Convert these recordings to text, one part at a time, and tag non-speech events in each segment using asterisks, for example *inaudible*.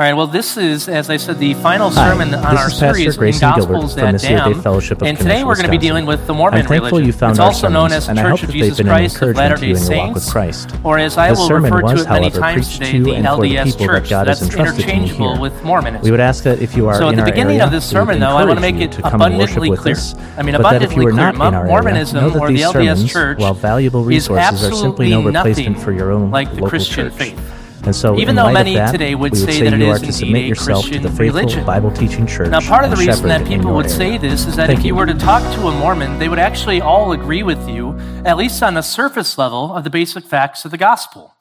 All right, well, this is, as I said, the final Hi, sermon on our series Grayson in Gospels from that Damn. Fellowship of And today we're going to be dealing with the Mormon religion. it's also known as Church of Jesus they've been an Christ of Latter-day you in your walk with Saints, or as I will refer to was, it many however, times today, the for the LDS that Church. That's interchangeable with Mormonism. We would ask that if you are So at in the beginning area, of this sermon, though, I want to make it to come and worship abundantly clear. us. I mean, that if abundantly you are clear. not in our area, Mormonism or the LDS Church while valuable resources, are simply no replacement for your own like the local Christian church. faith. And so, Even though many that, today would say would say that it you are is to submit a yourself to the faithful religion. Bible-teaching church Now, part of the reason that people would area. say this is that Thank if you you. were to talk to a Mormon, they would actually all agree with you, at least on the surface level, of the basic facts of the gospel.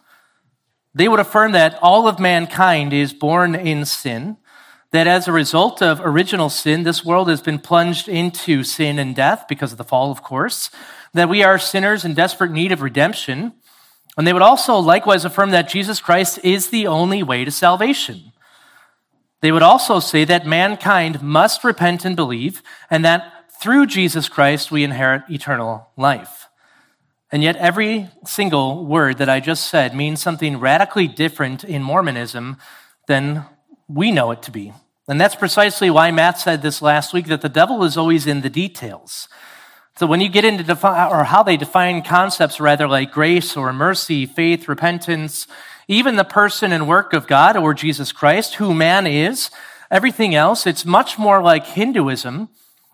They would affirm that all of mankind is born in sin, that as a result of original sin, this world has been plunged into sin and death because of the fall, of course, that we are sinners in desperate need of redemption. And they would also likewise affirm that Jesus Christ is the only way to salvation. They would also say that mankind must repent and believe, and that through Jesus Christ we inherit eternal life. And yet, every single word that I just said means something radically different in Mormonism than we know it to be. And that's precisely why Matt said this last week that the devil is always in the details. So when you get into defi- or how they define concepts rather like grace or mercy, faith, repentance, even the person and work of God or Jesus Christ, who man is, everything else, it's much more like Hinduism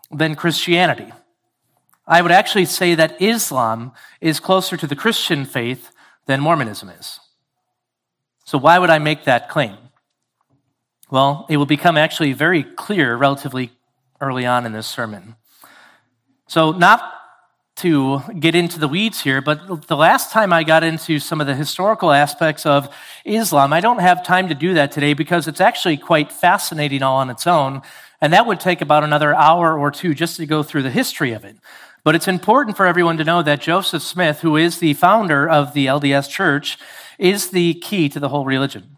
than Christianity. I would actually say that Islam is closer to the Christian faith than Mormonism is. So why would I make that claim? Well, it will become actually very clear relatively early on in this sermon. So, not to get into the weeds here, but the last time I got into some of the historical aspects of Islam, I don't have time to do that today because it's actually quite fascinating all on its own. And that would take about another hour or two just to go through the history of it. But it's important for everyone to know that Joseph Smith, who is the founder of the LDS Church, is the key to the whole religion.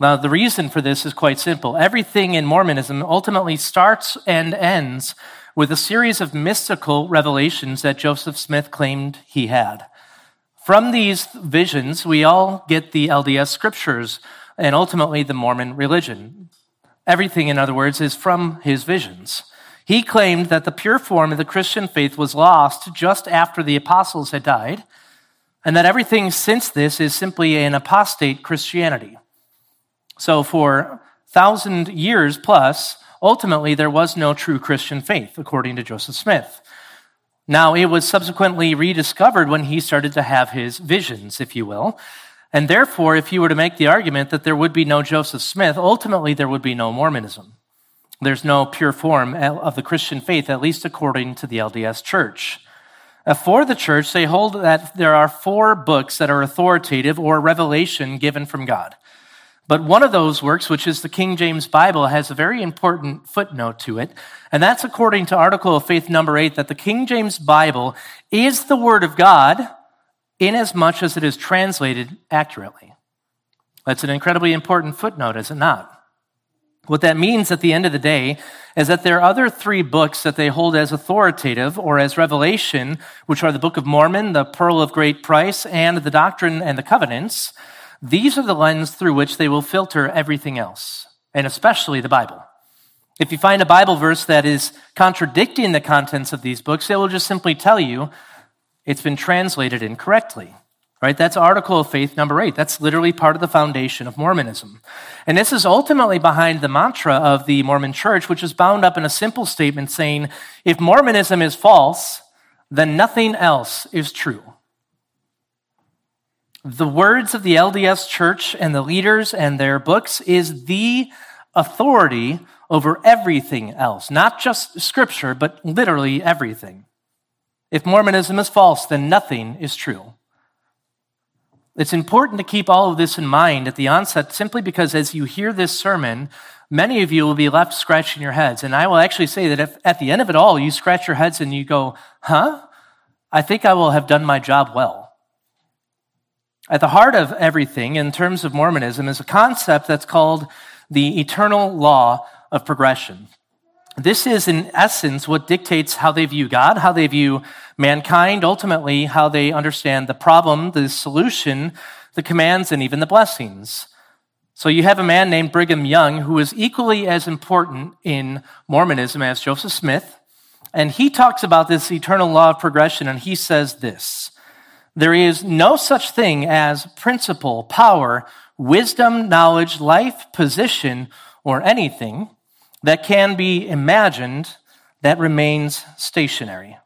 Now, the reason for this is quite simple. Everything in Mormonism ultimately starts and ends with a series of mystical revelations that Joseph Smith claimed he had. From these visions, we all get the LDS scriptures and ultimately the Mormon religion. Everything, in other words, is from his visions. He claimed that the pure form of the Christian faith was lost just after the apostles had died, and that everything since this is simply an apostate Christianity. So, for thousand years plus, ultimately there was no true Christian faith, according to Joseph Smith. Now, it was subsequently rediscovered when he started to have his visions, if you will. And therefore, if you were to make the argument that there would be no Joseph Smith, ultimately there would be no Mormonism. There's no pure form of the Christian faith, at least according to the LDS Church. Uh, For the church, they hold that there are four books that are authoritative or revelation given from God. But one of those works, which is the King James Bible, has a very important footnote to it. And that's according to Article of Faith number eight, that the King James Bible is the Word of God inasmuch as much as it is translated accurately. That's an incredibly important footnote, is it not? What that means at the end of the day is that there are other three books that they hold as authoritative or as revelation, which are the Book of Mormon, the Pearl of Great Price, and the Doctrine and the Covenants. These are the lens through which they will filter everything else, and especially the Bible. If you find a Bible verse that is contradicting the contents of these books, they will just simply tell you it's been translated incorrectly. Right? That's Article of Faith number eight. That's literally part of the foundation of Mormonism. And this is ultimately behind the mantra of the Mormon church, which is bound up in a simple statement saying, if Mormonism is false, then nothing else is true. The words of the LDS church and the leaders and their books is the authority over everything else, not just scripture, but literally everything. If Mormonism is false, then nothing is true. It's important to keep all of this in mind at the onset simply because as you hear this sermon, many of you will be left scratching your heads. And I will actually say that if at the end of it all, you scratch your heads and you go, huh? I think I will have done my job well. At the heart of everything in terms of Mormonism is a concept that's called the eternal law of progression. This is, in essence, what dictates how they view God, how they view mankind, ultimately, how they understand the problem, the solution, the commands, and even the blessings. So you have a man named Brigham Young who is equally as important in Mormonism as Joseph Smith. And he talks about this eternal law of progression, and he says this There is no such thing as principle, power, wisdom, knowledge, life, position, or anything that can be imagined that remains stationary.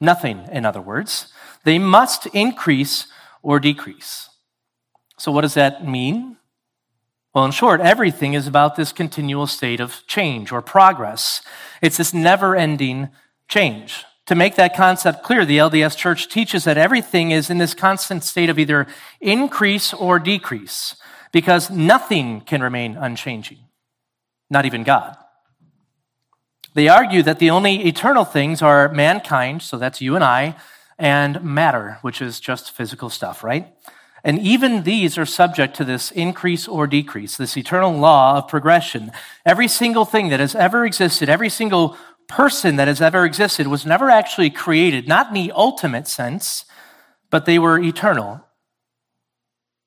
Nothing, in other words. They must increase or decrease. So, what does that mean? Well, in short, everything is about this continual state of change or progress. It's this never ending change. To make that concept clear, the LDS Church teaches that everything is in this constant state of either increase or decrease, because nothing can remain unchanging, not even God. They argue that the only eternal things are mankind, so that's you and I, and matter, which is just physical stuff, right? And even these are subject to this increase or decrease, this eternal law of progression. Every single thing that has ever existed, every single person that has ever existed was never actually created, not in the ultimate sense, but they were eternal.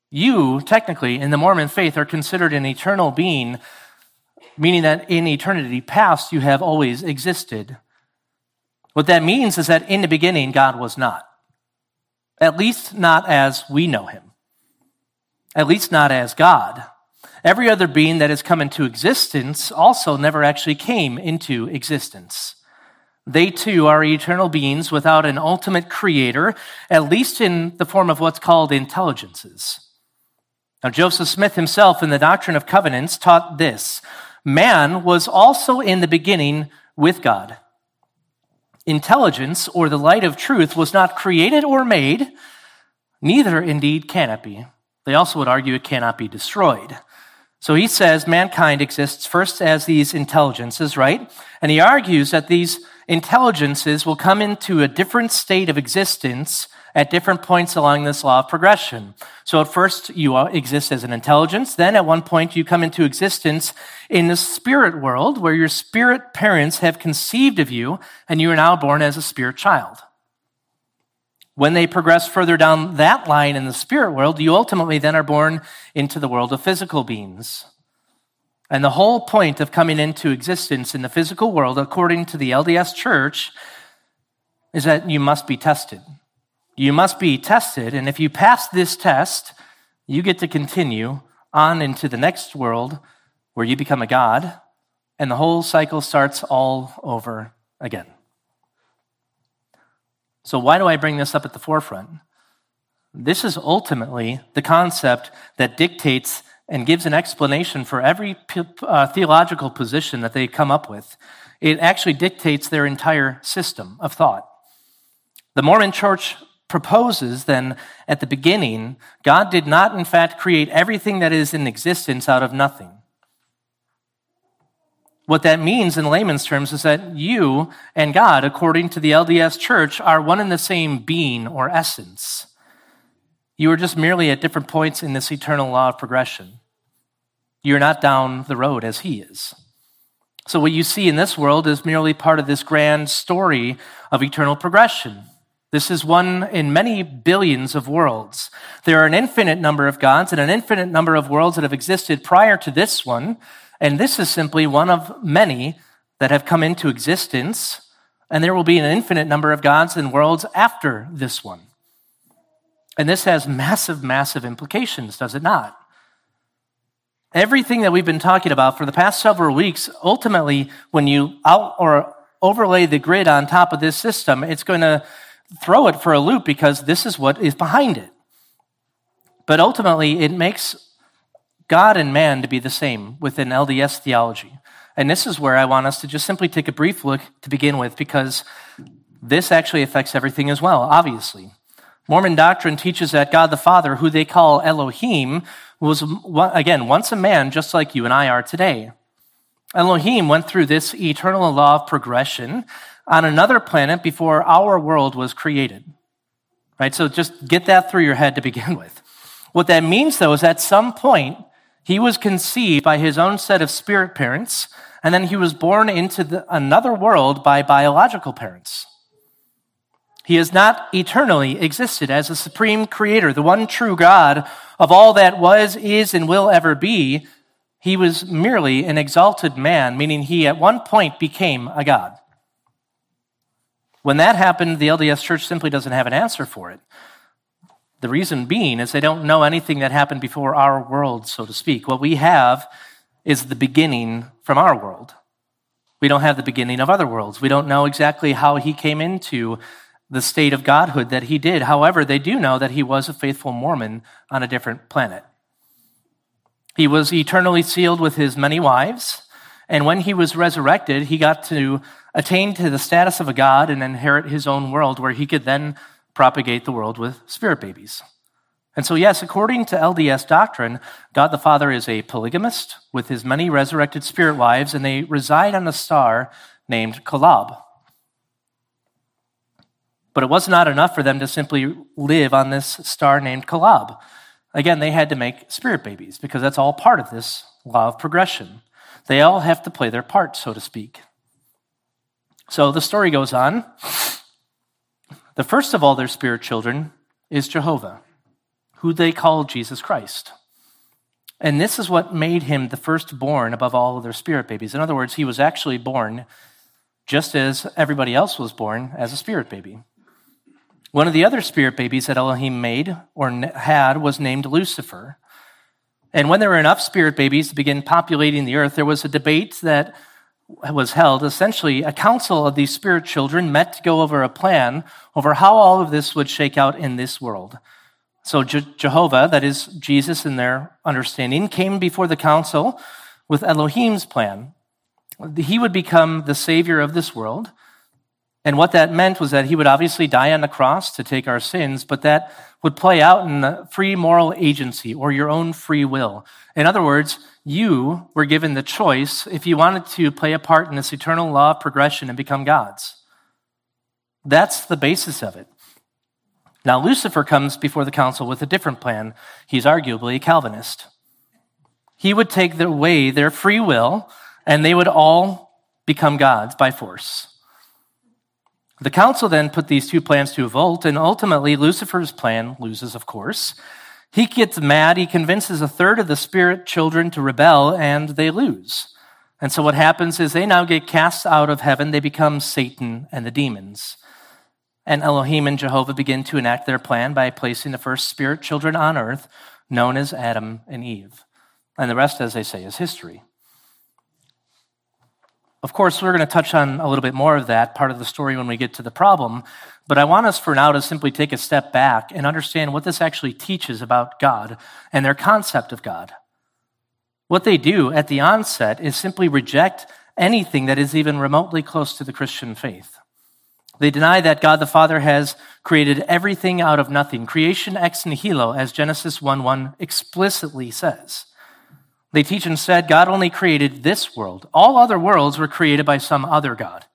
You, technically, in the Mormon faith, are considered an eternal being, meaning that in eternity past, you have always existed. What that means is that in the beginning, God was not. At least not as we know him at least not as God. Every other being that has come into existence also never actually came into existence. They too are eternal beings without an ultimate creator, at least in the form of what's called intelligences. Now, Joseph Smith himself in the Doctrine of Covenants taught this man was also in the beginning with God. Intelligence, or the light of truth, was not created or made, neither indeed can it be. They also would argue it cannot be destroyed. So he says mankind exists first as these intelligences, right? And he argues that these intelligences will come into a different state of existence at different points along this law of progression. So at first you exist as an intelligence, then at one point you come into existence in the spirit world where your spirit parents have conceived of you and you are now born as a spirit child. When they progress further down that line in the spirit world, you ultimately then are born into the world of physical beings. And the whole point of coming into existence in the physical world, according to the LDS church, is that you must be tested. You must be tested, and if you pass this test, you get to continue on into the next world where you become a god, and the whole cycle starts all over again. So, why do I bring this up at the forefront? This is ultimately the concept that dictates and gives an explanation for every uh, theological position that they come up with. It actually dictates their entire system of thought. The Mormon church proposes then at the beginning, God did not, in fact, create everything that is in existence out of nothing. What that means in layman's terms is that you and God, according to the LDS church, are one and the same being or essence. You are just merely at different points in this eternal law of progression. You're not down the road as He is. So, what you see in this world is merely part of this grand story of eternal progression. This is one in many billions of worlds. There are an infinite number of gods and an infinite number of worlds that have existed prior to this one. And this is simply one of many that have come into existence, and there will be an infinite number of gods and worlds after this one. And this has massive, massive implications, does it not? Everything that we've been talking about for the past several weeks, ultimately, when you out or overlay the grid on top of this system, it's going to throw it for a loop because this is what is behind it. But ultimately, it makes God and man to be the same within LDS theology. And this is where I want us to just simply take a brief look to begin with, because this actually affects everything as well, obviously. Mormon doctrine teaches that God the Father, who they call Elohim, was, again, once a man just like you and I are today. Elohim went through this eternal law of progression on another planet before our world was created. Right? So just get that through your head to begin *laughs* with. What that means, though, is at some point, he was conceived by his own set of spirit parents, and then he was born into the, another world by biological parents. He has not eternally existed as the supreme creator, the one true God of all that was, is, and will ever be. He was merely an exalted man, meaning he at one point became a God. When that happened, the LDS Church simply doesn't have an answer for it. The reason being is they don't know anything that happened before our world, so to speak. What we have is the beginning from our world. We don't have the beginning of other worlds. We don't know exactly how he came into the state of godhood that he did. However, they do know that he was a faithful Mormon on a different planet. He was eternally sealed with his many wives, and when he was resurrected, he got to attain to the status of a god and inherit his own world where he could then propagate the world with spirit babies. And so, yes, according to LDS doctrine, God the Father is a polygamist with his many resurrected spirit wives, and they reside on a star named Kolob. But it was not enough for them to simply live on this star named Kolob. Again, they had to make spirit babies because that's all part of this law of progression. They all have to play their part, so to speak. So the story goes on. The first of all their spirit children is Jehovah, who they call Jesus Christ. And this is what made him the firstborn above all of their spirit babies. In other words, he was actually born just as everybody else was born as a spirit baby. One of the other spirit babies that Elohim made or had was named Lucifer. And when there were enough spirit babies to begin populating the earth, there was a debate that was held, essentially, a council of these spirit children met to go over a plan over how all of this would shake out in this world. So Je- Jehovah, that is Jesus in their understanding, came before the council with Elohim's plan. He would become the savior of this world. And what that meant was that he would obviously die on the cross to take our sins, but that would play out in free moral agency or your own free will. In other words, you were given the choice if you wanted to play a part in this eternal law of progression and become gods. That's the basis of it. Now, Lucifer comes before the council with a different plan. He's arguably a Calvinist. He would take away their free will, and they would all become gods by force. The council then put these two plans to a vote, and ultimately, Lucifer's plan loses, of course. He gets mad. He convinces a third of the spirit children to rebel, and they lose. And so what happens is they now get cast out of heaven. They become Satan and the demons. And Elohim and Jehovah begin to enact their plan by placing the first spirit children on earth, known as Adam and Eve. And the rest, as they say, is history. Of course, we're going to touch on a little bit more of that part of the story when we get to the problem, but I want us for now to simply take a step back and understand what this actually teaches about God and their concept of God. What they do at the onset is simply reject anything that is even remotely close to the Christian faith. They deny that God the Father has created everything out of nothing, creation ex nihilo, as Genesis 1 1 explicitly says. They teach instead God only created this world. All other worlds were created by some other God.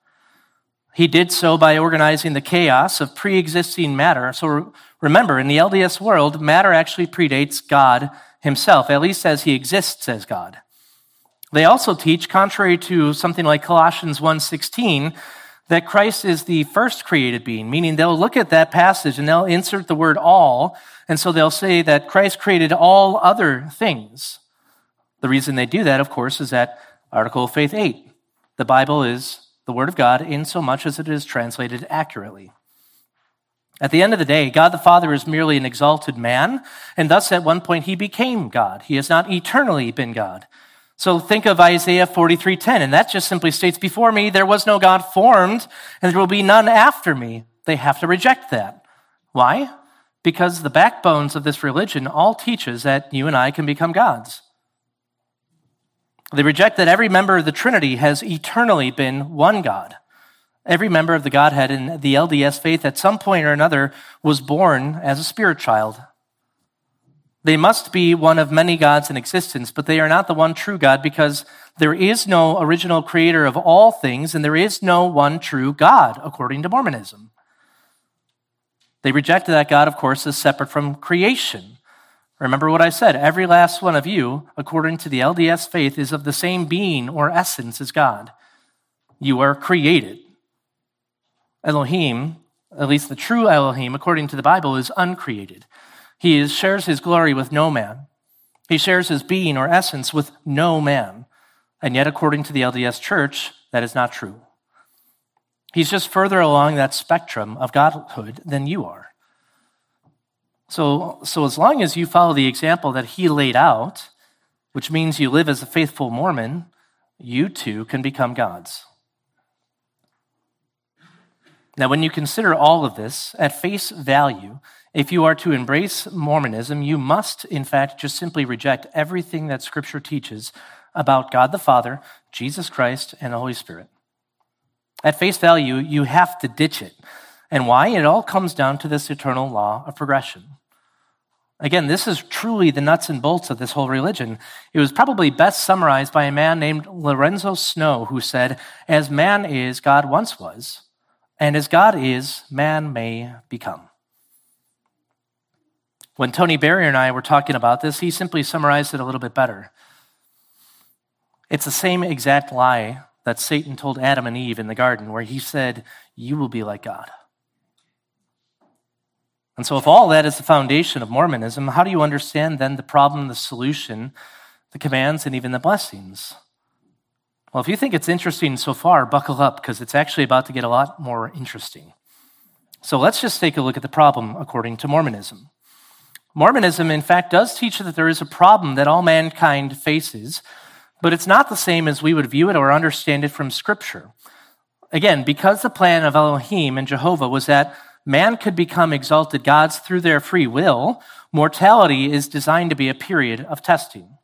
He did so by organizing the chaos of pre existing matter. So remember, in the LDS world, matter actually predates God himself, at least as he exists as God. They also teach, contrary to something like Colossians 1:16, that Christ is the first created being, meaning they'll look at that passage and they'll insert the word all, and so they'll say that Christ created all other things. The reason they do that, of course, is that Article of Faith 8. The Bible is the Word of God in so much as it is translated accurately. At the end of the day, God the Father is merely an exalted man, and thus at one point he became God. He has not eternally been God. So think of Isaiah 43:10, and that just simply states, Before me there was no God formed, and there will be none after me. They have to reject that. Why? Because the backbones of this religion all teaches that you and I can become gods. They reject that every member of the Trinity has eternally been one God. Every member of the Godhead in the LDS faith at some point or another was born as a spirit child. They must be one of many gods in existence, but they are not the one true God because there is no original creator of all things and there is no one true God, according to Mormonism. They reject that God, of course, is separate from creation. Remember what I said. Every last one of you, according to the LDS faith, is of the same being or essence as God. You are created. Elohim, at least the true Elohim, according to the Bible, is uncreated. He is, shares his glory with no man. He shares his being or essence with no man. And yet, according to the LDS Church, that is not true. He's just further along that spectrum of godhood than you are. So, so as long as you follow the example that he laid out, which means you live as a faithful Mormon, you too can become gods. Now, when you consider all of this at face value, if you are to embrace Mormonism, you must, in fact, just simply reject everything that Scripture teaches about God the Father, Jesus Christ, and the Holy Spirit. At face value, you have to ditch it. And why? It all comes down to this eternal law of progression. Again, this is truly the nuts and bolts of this whole religion. It was probably best summarized by a man named Lorenzo Snow, who said, As man is, God once was, and as God is, man may become. When Tony Barrier and I were talking about this, he simply summarized it a little bit better. It's the same exact lie that Satan told Adam and Eve in the garden, where he said, You will be like God. And so, if all that is the foundation of Mormonism, how do you understand then the problem, the solution, the commands, and even the blessings? Well, if you think it's interesting so far, buckle up because it's actually about to get a lot more interesting. So let's just take a look at the problem according to Mormonism. Mormonism, in fact, does teach that there is a problem that all mankind faces, but it's not the same as we would view it or understand it from Scripture. Again, because the plan of Elohim and Jehovah was that man could become exalted gods through their free will, mortality is designed to be a period of testing.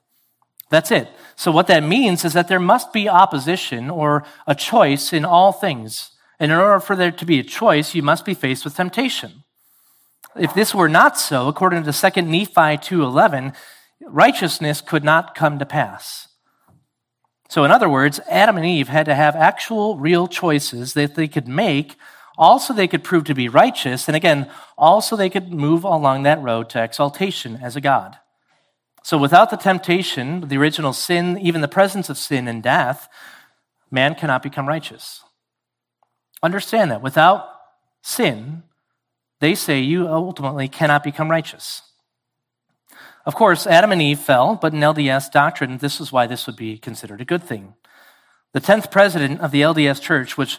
That's it. So, what that means is that there must be opposition or a choice in all things. And in order for there to be a choice, you must be faced with temptation. If this were not so, according to 2 Nephi 2:11, righteousness could not come to pass. So in other words, Adam and Eve had to have actual real choices that they could make, also they could prove to be righteous, and again, also they could move along that road to exaltation as a god. So without the temptation, the original sin, even the presence of sin and death, man cannot become righteous. Understand that. Without sin, they say you ultimately cannot become righteous. Of course, Adam and Eve fell, but in LDS doctrine, this is why this would be considered a good thing. The 10th president of the LDS church, which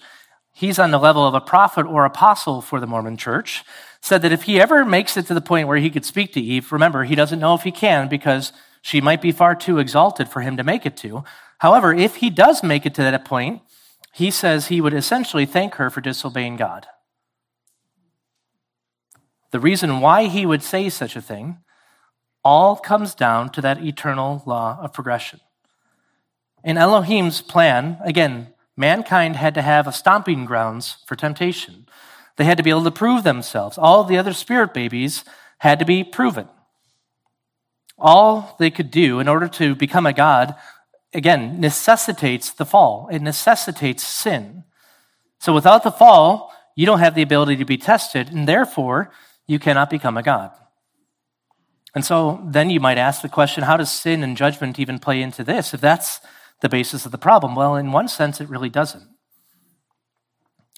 he's on the level of a prophet or apostle for the Mormon church, said that if he ever makes it to the point where he could speak to Eve, remember, he doesn't know if he can because she might be far too exalted for him to make it to. However, if he does make it to that point, he says he would essentially thank her for disobeying God. The reason why he would say such a thing all comes down to that eternal law of progression. In Elohim's plan, again, mankind had to have a stomping grounds for temptation. They had to be able to prove themselves. All the other spirit babies had to be proven. All they could do in order to become a god, again, necessitates the fall. It necessitates sin. So without the fall, you don't have the ability to be tested, and therefore, you cannot become a god. And so then you might ask the question how does sin and judgment even play into this? If that's the basis of the problem, well, in one sense, it really doesn't.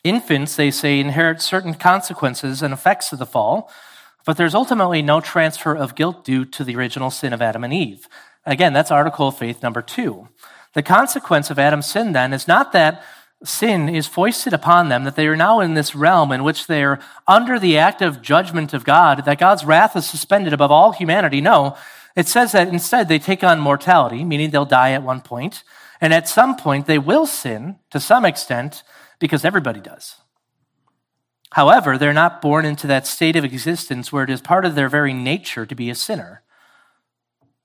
Infants, they say, inherit certain consequences and effects of the fall, but there's ultimately no transfer of guilt due to the original sin of Adam and Eve. Again, that's article of faith number two. The consequence of Adam's sin then is not that sin is foisted upon them, that they are now in this realm in which they are under the active judgment of God, that God's wrath is suspended above all humanity. No, it says that instead they take on mortality, meaning they'll die at one point, and at some point they will sin to some extent, because everybody does. However, they're not born into that state of existence where it is part of their very nature to be a sinner.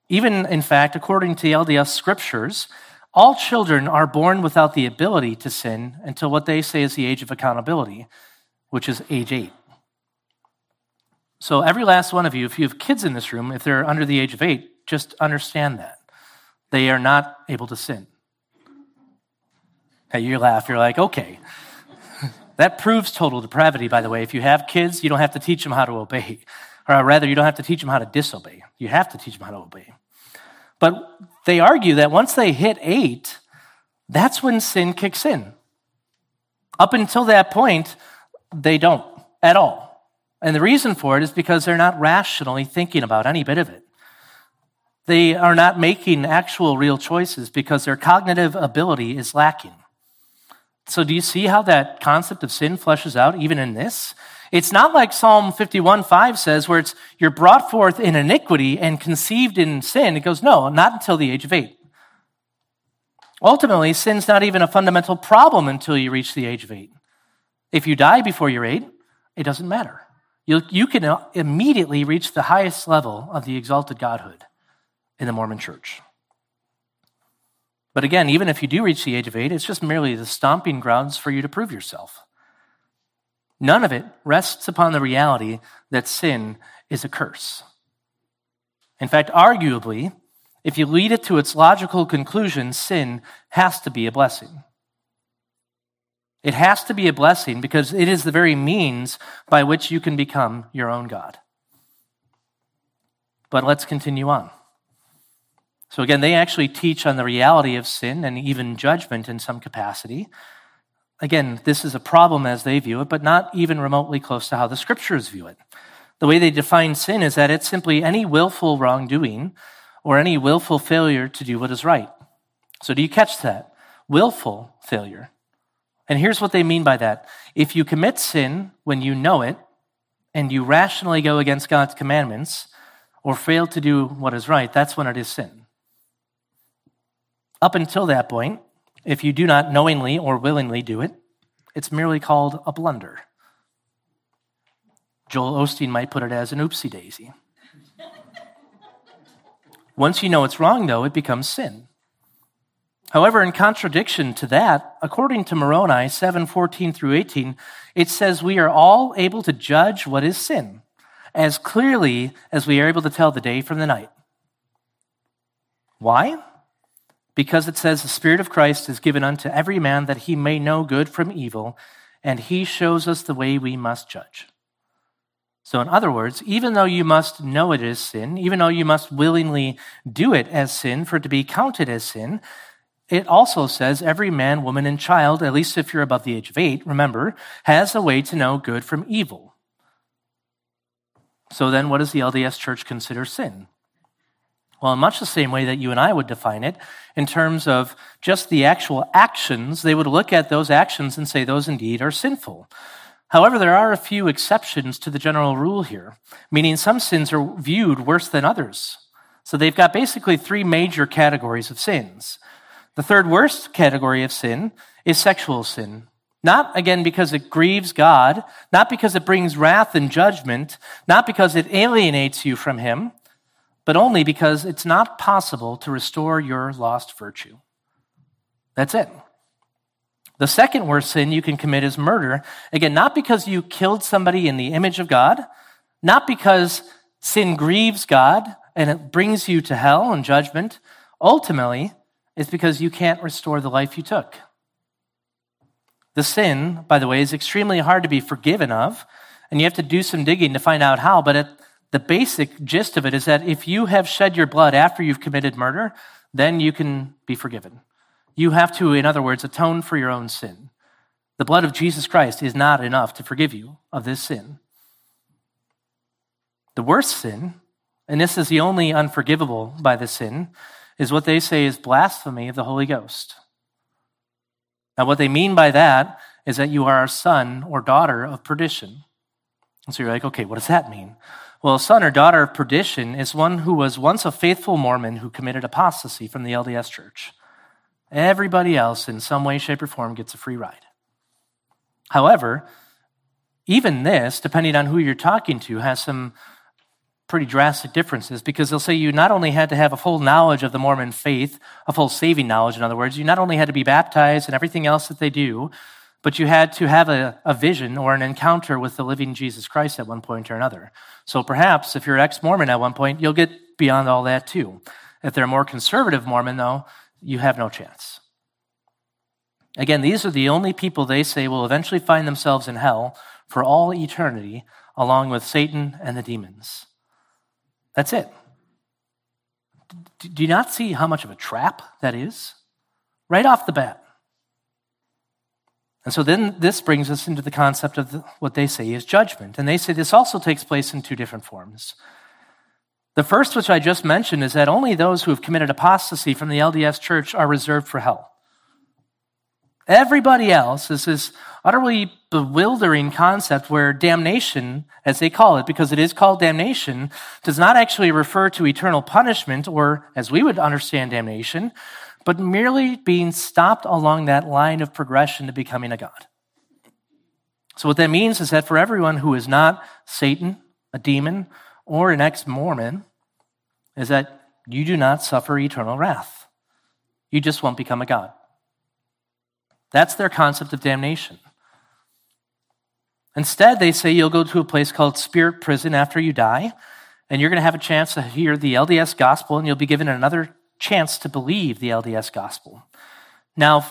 Even, in fact, according to the LDS scriptures, all children are born without the ability to sin until what they say is the age of accountability, which is age eight. So, every last one of you, if you have kids in this room, if they're under the age of eight, just understand that. They are not able to sin. Hey, you laugh, you're like, okay. *laughs* that proves total depravity, by the way. If you have kids, you don't have to teach them how to obey. Or rather, you don't have to teach them how to disobey. You have to teach them how to obey. But they argue that once they hit eight, that's when sin kicks in. Up until that point, they don't. at all. And the reason for it is because they're not rationally thinking about any bit of it. They are not making actual real choices because their cognitive ability is lacking. So, do you see how that concept of sin fleshes out even in this? It's not like Psalm 51 5 says, where it's you're brought forth in iniquity and conceived in sin. It goes, no, not until the age of eight. Ultimately, sin's not even a fundamental problem until you reach the age of eight. If you die before you're eight, it doesn't matter. You, you can uh, immediately reach the highest level of the exalted Godhood in the Mormon church. But again, even if you do reach the age of eight, it's just merely the stomping grounds for you to prove yourself. None of it rests upon the reality that sin is a curse. In fact, arguably, if you lead it to its logical conclusion, sin has to be a blessing. It has to be a blessing because it is the very means by which you can become your own God. But let's continue on. So, again, they actually teach on the reality of sin and even judgment in some capacity. Again, this is a problem as they view it, but not even remotely close to how the scriptures view it. The way they define sin is that it's simply any willful wrongdoing or any willful failure to do what is right. So, do you catch that? Willful failure. And here's what they mean by that if you commit sin when you know it, and you rationally go against God's commandments, or fail to do what is right, that's when it is sin. Up until that point, if you do not knowingly or willingly do it, it's merely called a blunder. Joel Osteen might put it as an oopsie daisy. *laughs* Once you know it's wrong, though, it becomes sin. However, in contradiction to that, according to Moroni 7:14 through 18, it says we are all able to judge what is sin as clearly as we are able to tell the day from the night. Why? because it says the Spirit of Christ is given unto every man that he may know good from evil, and he shows us the way we must judge. So, in other words, even though you must know it is sin, even though you must willingly do it as sin for it to be counted as sin, it also says every man, woman, and child, at least if you're above the age of eight, remember, has a way to know good from evil. So then, what does the LDS church consider sin? Well, in much the same way that you and I would define it, in terms of just the actual actions, they would look at those actions and say those indeed are sinful. However, there are a few exceptions to the general rule here, meaning some sins are viewed worse than others. So they've got basically three major categories of sins. The third worst category of sin is sexual sin. Not, again, because it grieves God, not because it brings wrath and judgment, not because it alienates you from Him, but only because it's not possible to restore your lost virtue. That's it. The second worst sin you can commit is murder. Again, not because you killed somebody in the image of God, not because sin grieves God and it brings you to hell and judgment. Ultimately, it's because you can't restore the life you took. The sin, by the way, is extremely hard to be forgiven of, and you have to do some digging to find out how, but the basic gist of it is that if you have shed your blood after you've committed murder, then you can be forgiven. You have to, in other words, atone for your own sin. The blood of Jesus Christ is not enough to forgive you of this sin. The worst sin, and this is the only unforgivable by the sin, is what they say is blasphemy of the Holy Ghost. Now, what they mean by that is that you are a son or daughter of perdition. And so you're like, okay, what does that mean? Well, a son or daughter of perdition is one who was once a faithful Mormon who committed apostasy from the LDS church. Everybody else, in some way, shape, or form, gets a free ride. However, even this, depending on who you're talking to, has some pretty drastic differences because they'll say you not only had to have a full knowledge of the Mormon faith, a full saving knowledge, in other words, you not only had to be baptized and everything else that they do, but you had to have a, a vision or an encounter with the living Jesus Christ at one point or another. So perhaps if you're ex Mormon at one point, you'll get beyond all that too. If they're a more conservative Mormon, though, you have no chance. Again, these are the only people they say will eventually find themselves in hell for all eternity, along with Satan and the demons. That's it. Do you not see how much of a trap that is? Right off the bat. And so then this brings us into the concept of the, what they say is judgment. And they say this also takes place in two different forms. The first, which I just mentioned, is that only those who have committed apostasy from the LDS church are reserved for hell. Everybody else is this utterly bewildering concept where damnation, as they call it, because it is called damnation, does not actually refer to eternal punishment or, as we would understand damnation, but merely being stopped along that line of progression to becoming a God. So, what that means is that for everyone who is not Satan, a demon, or an ex Mormon, is that you do not suffer eternal wrath. You just won't become a God. That's their concept of damnation. Instead, they say you'll go to a place called spirit prison after you die, and you're going to have a chance to hear the LDS gospel, and you'll be given another chance to believe the LDS gospel. Now,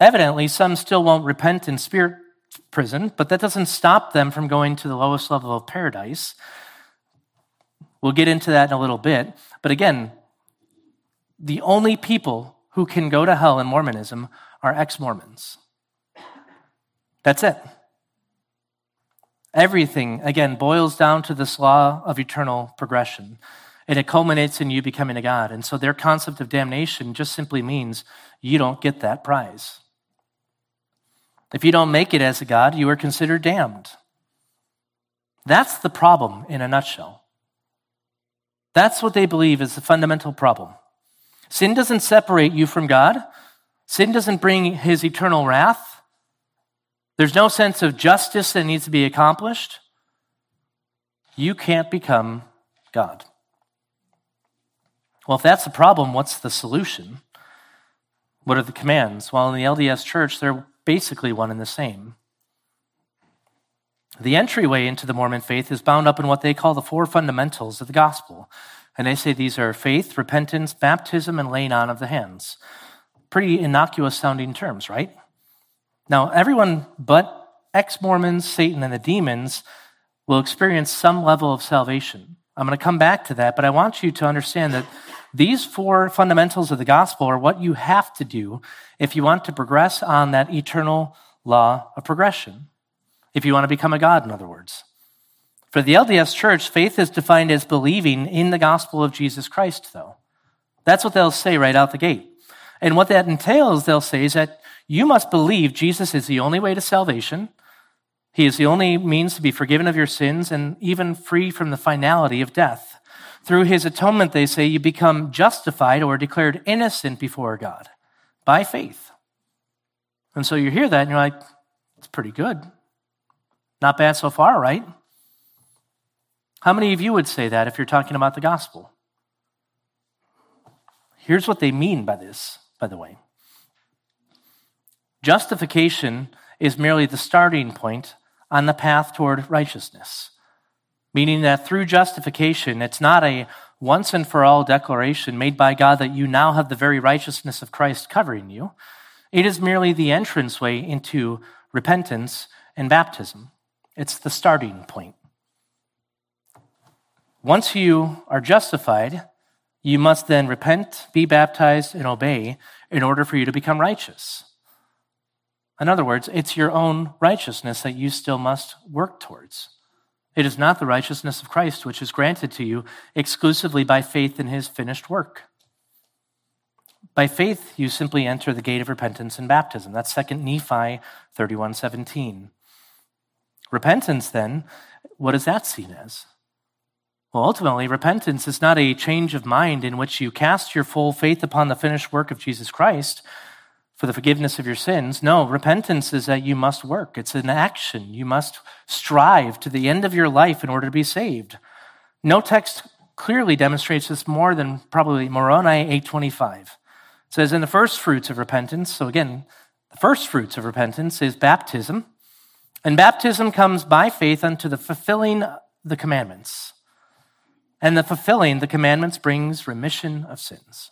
evidently, some still won't repent in spirit prison, but that doesn't stop them from going to the lowest level of paradise. We'll get into that in a little bit. But again, the only people who can go to hell in Mormonism are ex Mormons. That's it. Everything, again, boils down to this law of eternal progression. And it culminates in you becoming a God. And so their concept of damnation just simply means you don't get that prize. If you don't make it as a God, you are considered damned. That's the problem in a nutshell. That's what they believe is the fundamental problem. Sin doesn't separate you from God. Sin doesn't bring his eternal wrath. There's no sense of justice that needs to be accomplished. You can't become God. Well, if that's the problem, what's the solution? What are the commands? Well, in the LDS church, they're basically one and the same. The entryway into the Mormon faith is bound up in what they call the four fundamentals of the gospel. And they say these are faith, repentance, baptism, and laying on of the hands pretty innocuous sounding terms, right? Now, everyone but ex Mormons, Satan, and the demons will experience some level of salvation. I'm going to come back to that, but I want you to understand that these four fundamentals of the gospel are what you have to do if you want to progress on that eternal law of progression. If you want to become a God, in other words. For the LDS church, faith is defined as believing in the gospel of Jesus Christ, though. That's what they'll say right out the gate. And what that entails, they'll say, is that you must believe Jesus is the only way to salvation. He is the only means to be forgiven of your sins and even free from the finality of death. Through his atonement, they say, you become justified or declared innocent before God by faith. And so you hear that and you're like, it's pretty good. Not bad so far, right? How many of you would say that if you're talking about the gospel? Here's what they mean by this by the way. Justification is merely the starting point on the path toward righteousness, meaning that through justification, it's not a once and for all declaration made by God that you now have the very righteousness of Christ covering you. It is merely the entranceway into repentance and baptism. It's the starting point. Once you are justified, you must then repent, be baptized, and obey in order for you to become righteous. In other words, it's your own righteousness that you still must work towards. It is not the righteousness of Christ, which is granted to you exclusively by faith in his finished work. By faith, you simply enter the gate of repentance and baptism. That's 2 Nephi 31 17. Repentance, then, what is that seen as? Well, ultimately, repentance is not a change of mind in which you cast your full faith upon the finished work of Jesus Christ for the forgiveness of your sins. No, repentance is that you must work. It's an action. You must strive to the end of your life in order to be saved. No text clearly demonstrates this more than probably Moroni 825. It says, in the first fruits of repentance, so again, the first fruits of repentance is baptism. And baptism comes by faith unto the fulfilling the commandments. And the fulfilling the commandments brings remission of sins.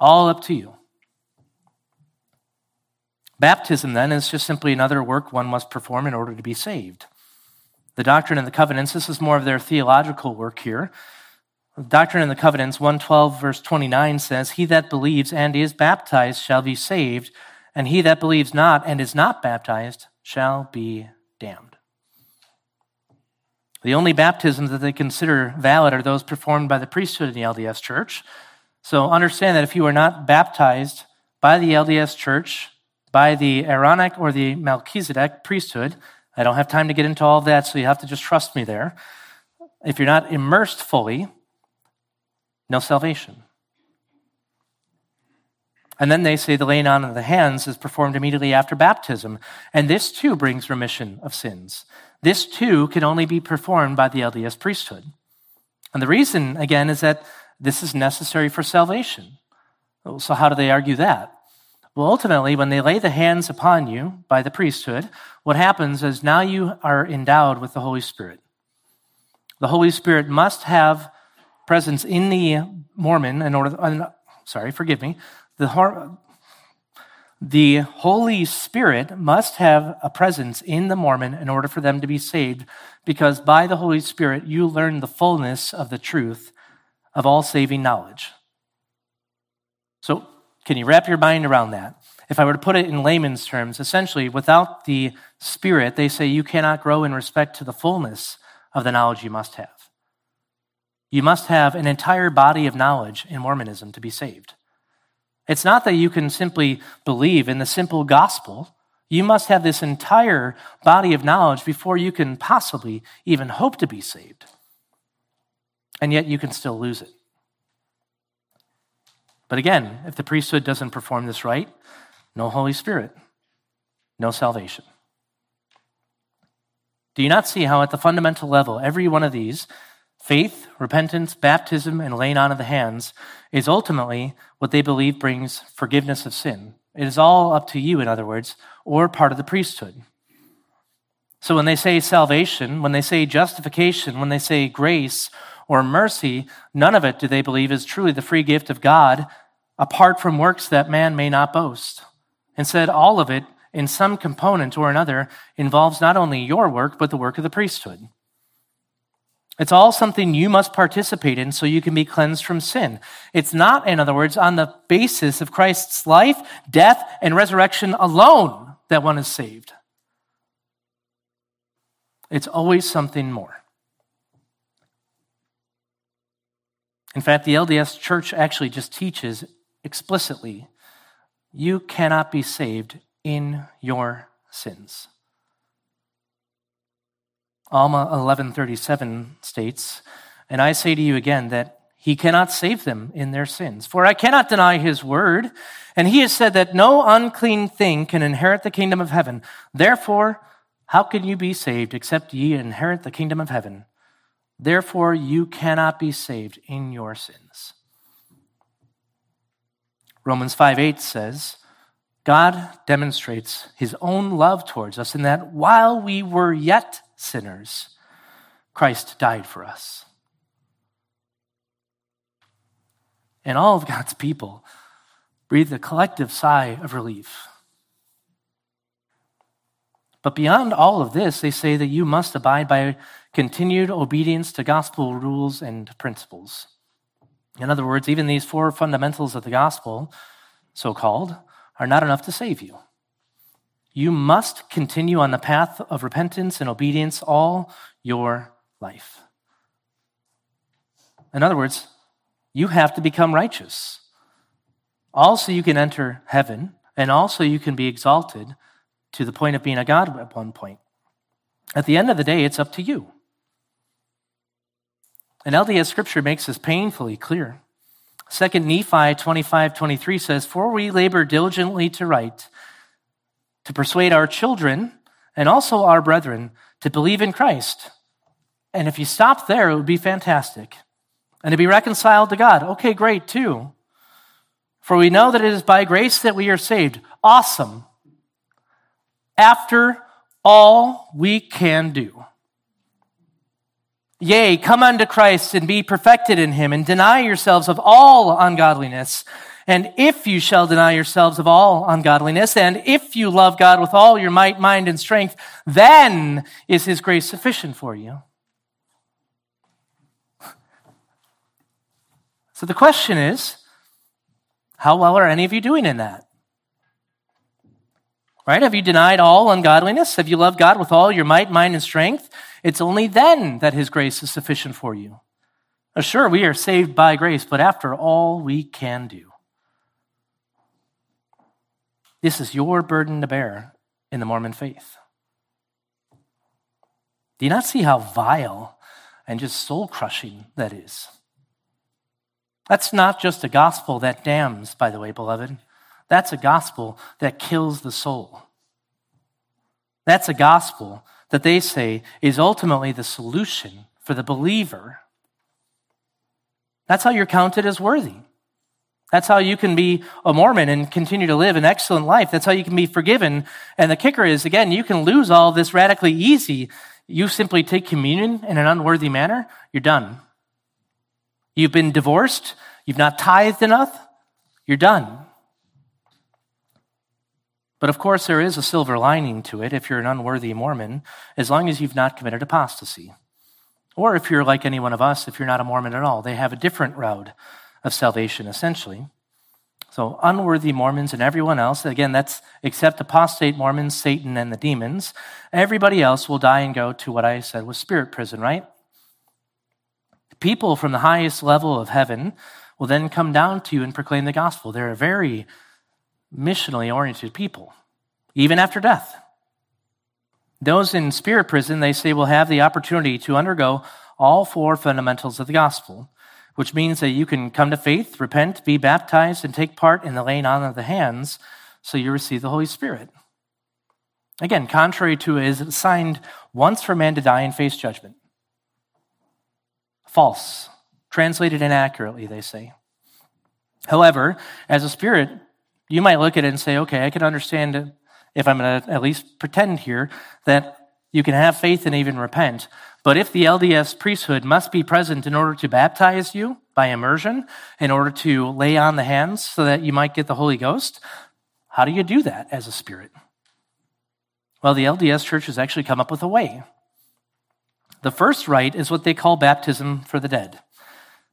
All up to you. Baptism, then, is just simply another work one must perform in order to be saved. The Doctrine and the Covenants, this is more of their theological work here. Doctrine and the Covenants 112 verse 29 says, He that believes and is baptized shall be saved, and he that believes not and is not baptized shall be damned. The only baptisms that they consider valid are those performed by the priesthood in the LDS church. So understand that if you are not baptized by the LDS church, by the Aaronic or the Melchizedek priesthood, I don't have time to get into all of that, so you have to just trust me there. If you're not immersed fully, no salvation. And then they say the laying on of the hands is performed immediately after baptism. And this too brings remission of sins. This too can only be performed by the LDS priesthood. And the reason, again, is that this is necessary for salvation. So, how do they argue that? Well, ultimately, when they lay the hands upon you by the priesthood, what happens is now you are endowed with the Holy Spirit. The Holy Spirit must have presence in the Mormon in order, uh, sorry, forgive me, the, the Holy Spirit must have a presence in the Mormon in order for them to be saved, because by the Holy Spirit, you learn the fullness of the truth of all saving knowledge. So, can you wrap your mind around that? If I were to put it in layman's terms, essentially, without the Spirit, they say you cannot grow in respect to the fullness of the knowledge you must have. You must have an entire body of knowledge in Mormonism to be saved. It's not that you can simply believe in the simple gospel. You must have this entire body of knowledge before you can possibly even hope to be saved. And yet you can still lose it. But again, if the priesthood doesn't perform this right, no Holy Spirit, no salvation. Do you not see how, at the fundamental level, every one of these Faith, repentance, baptism, and laying on of the hands is ultimately what they believe brings forgiveness of sin. It is all up to you, in other words, or part of the priesthood. So when they say salvation, when they say justification, when they say grace or mercy, none of it do they believe is truly the free gift of God apart from works that man may not boast. Instead, all of it, in some component or another, involves not only your work, but the work of the priesthood. It's all something you must participate in so you can be cleansed from sin. It's not, in other words, on the basis of Christ's life, death, and resurrection alone that one is saved. It's always something more. In fact, the LDS church actually just teaches explicitly you cannot be saved in your sins. Alma 1137 states, And I say to you again that he cannot save them in their sins. For I cannot deny his word. And he has said that no unclean thing can inherit the kingdom of heaven. Therefore, how can you be saved except ye inherit the kingdom of heaven? Therefore, you cannot be saved in your sins. Romans 5 8 says, God demonstrates his own love towards us in that while we were yet sinners, Christ died for us. And all of God's people breathed a collective sigh of relief. But beyond all of this, they say that you must abide by continued obedience to gospel rules and principles. In other words, even these four fundamentals of the gospel, so called, are not enough to save you. You must continue on the path of repentance and obedience all your life. In other words, you have to become righteous. Also, you can enter heaven, and also you can be exalted to the point of being a God at one point. At the end of the day, it's up to you. And LDS scripture makes this painfully clear. Second Nephi 25, 23 says, For we labor diligently to write to persuade our children and also our brethren to believe in Christ. And if you stop there, it would be fantastic. And to be reconciled to God. Okay, great, too. For we know that it is by grace that we are saved. Awesome. After all we can do. Yea, come unto Christ and be perfected in him, and deny yourselves of all ungodliness and if you shall deny yourselves of all ungodliness, and if you love God with all your might, mind, and strength, then is his grace sufficient for you. So the question is how well are any of you doing in that? Right? Have you denied all ungodliness? Have you loved God with all your might, mind, and strength? It's only then that His grace is sufficient for you. Sure, we are saved by grace, but after all we can do. This is your burden to bear in the Mormon faith. Do you not see how vile and just soul crushing that is? That's not just a gospel that damns, by the way, beloved. That's a gospel that kills the soul. That's a gospel that they say is ultimately the solution for the believer. That's how you're counted as worthy. That's how you can be a Mormon and continue to live an excellent life. That's how you can be forgiven. And the kicker is, again, you can lose all this radically easy. You simply take communion in an unworthy manner, you're done. You've been divorced, you've not tithed enough, you're done. But of course, there is a silver lining to it if you're an unworthy Mormon, as long as you've not committed apostasy. Or if you're like any one of us, if you're not a Mormon at all, they have a different route of salvation, essentially. So, unworthy Mormons and everyone else, again, that's except apostate Mormons, Satan, and the demons, everybody else will die and go to what I said was spirit prison, right? People from the highest level of heaven will then come down to you and proclaim the gospel. They're a very missionally oriented people, even after death. Those in spirit prison, they say, will have the opportunity to undergo all four fundamentals of the gospel, which means that you can come to faith, repent, be baptized, and take part in the laying on of the hands so you receive the Holy Spirit. Again, contrary to is assigned once for man to die and face judgment. False. Translated inaccurately, they say. However, as a spirit, you might look at it and say, okay, I can understand if I'm going to at least pretend here that you can have faith and even repent. But if the LDS priesthood must be present in order to baptize you by immersion, in order to lay on the hands so that you might get the Holy Ghost, how do you do that as a spirit? Well, the LDS church has actually come up with a way. The first rite is what they call baptism for the dead.